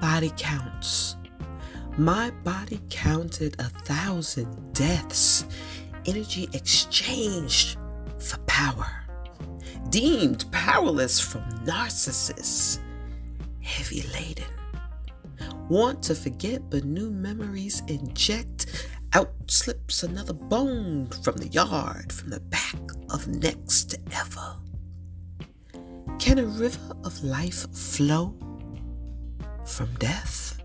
body counts. My body counted a thousand deaths, energy exchanged for power, deemed powerless from narcissists, heavy laden. Want to forget, but new memories inject. Out slips another bone from the yard, from the back of next ever. Can a river of life flow from death?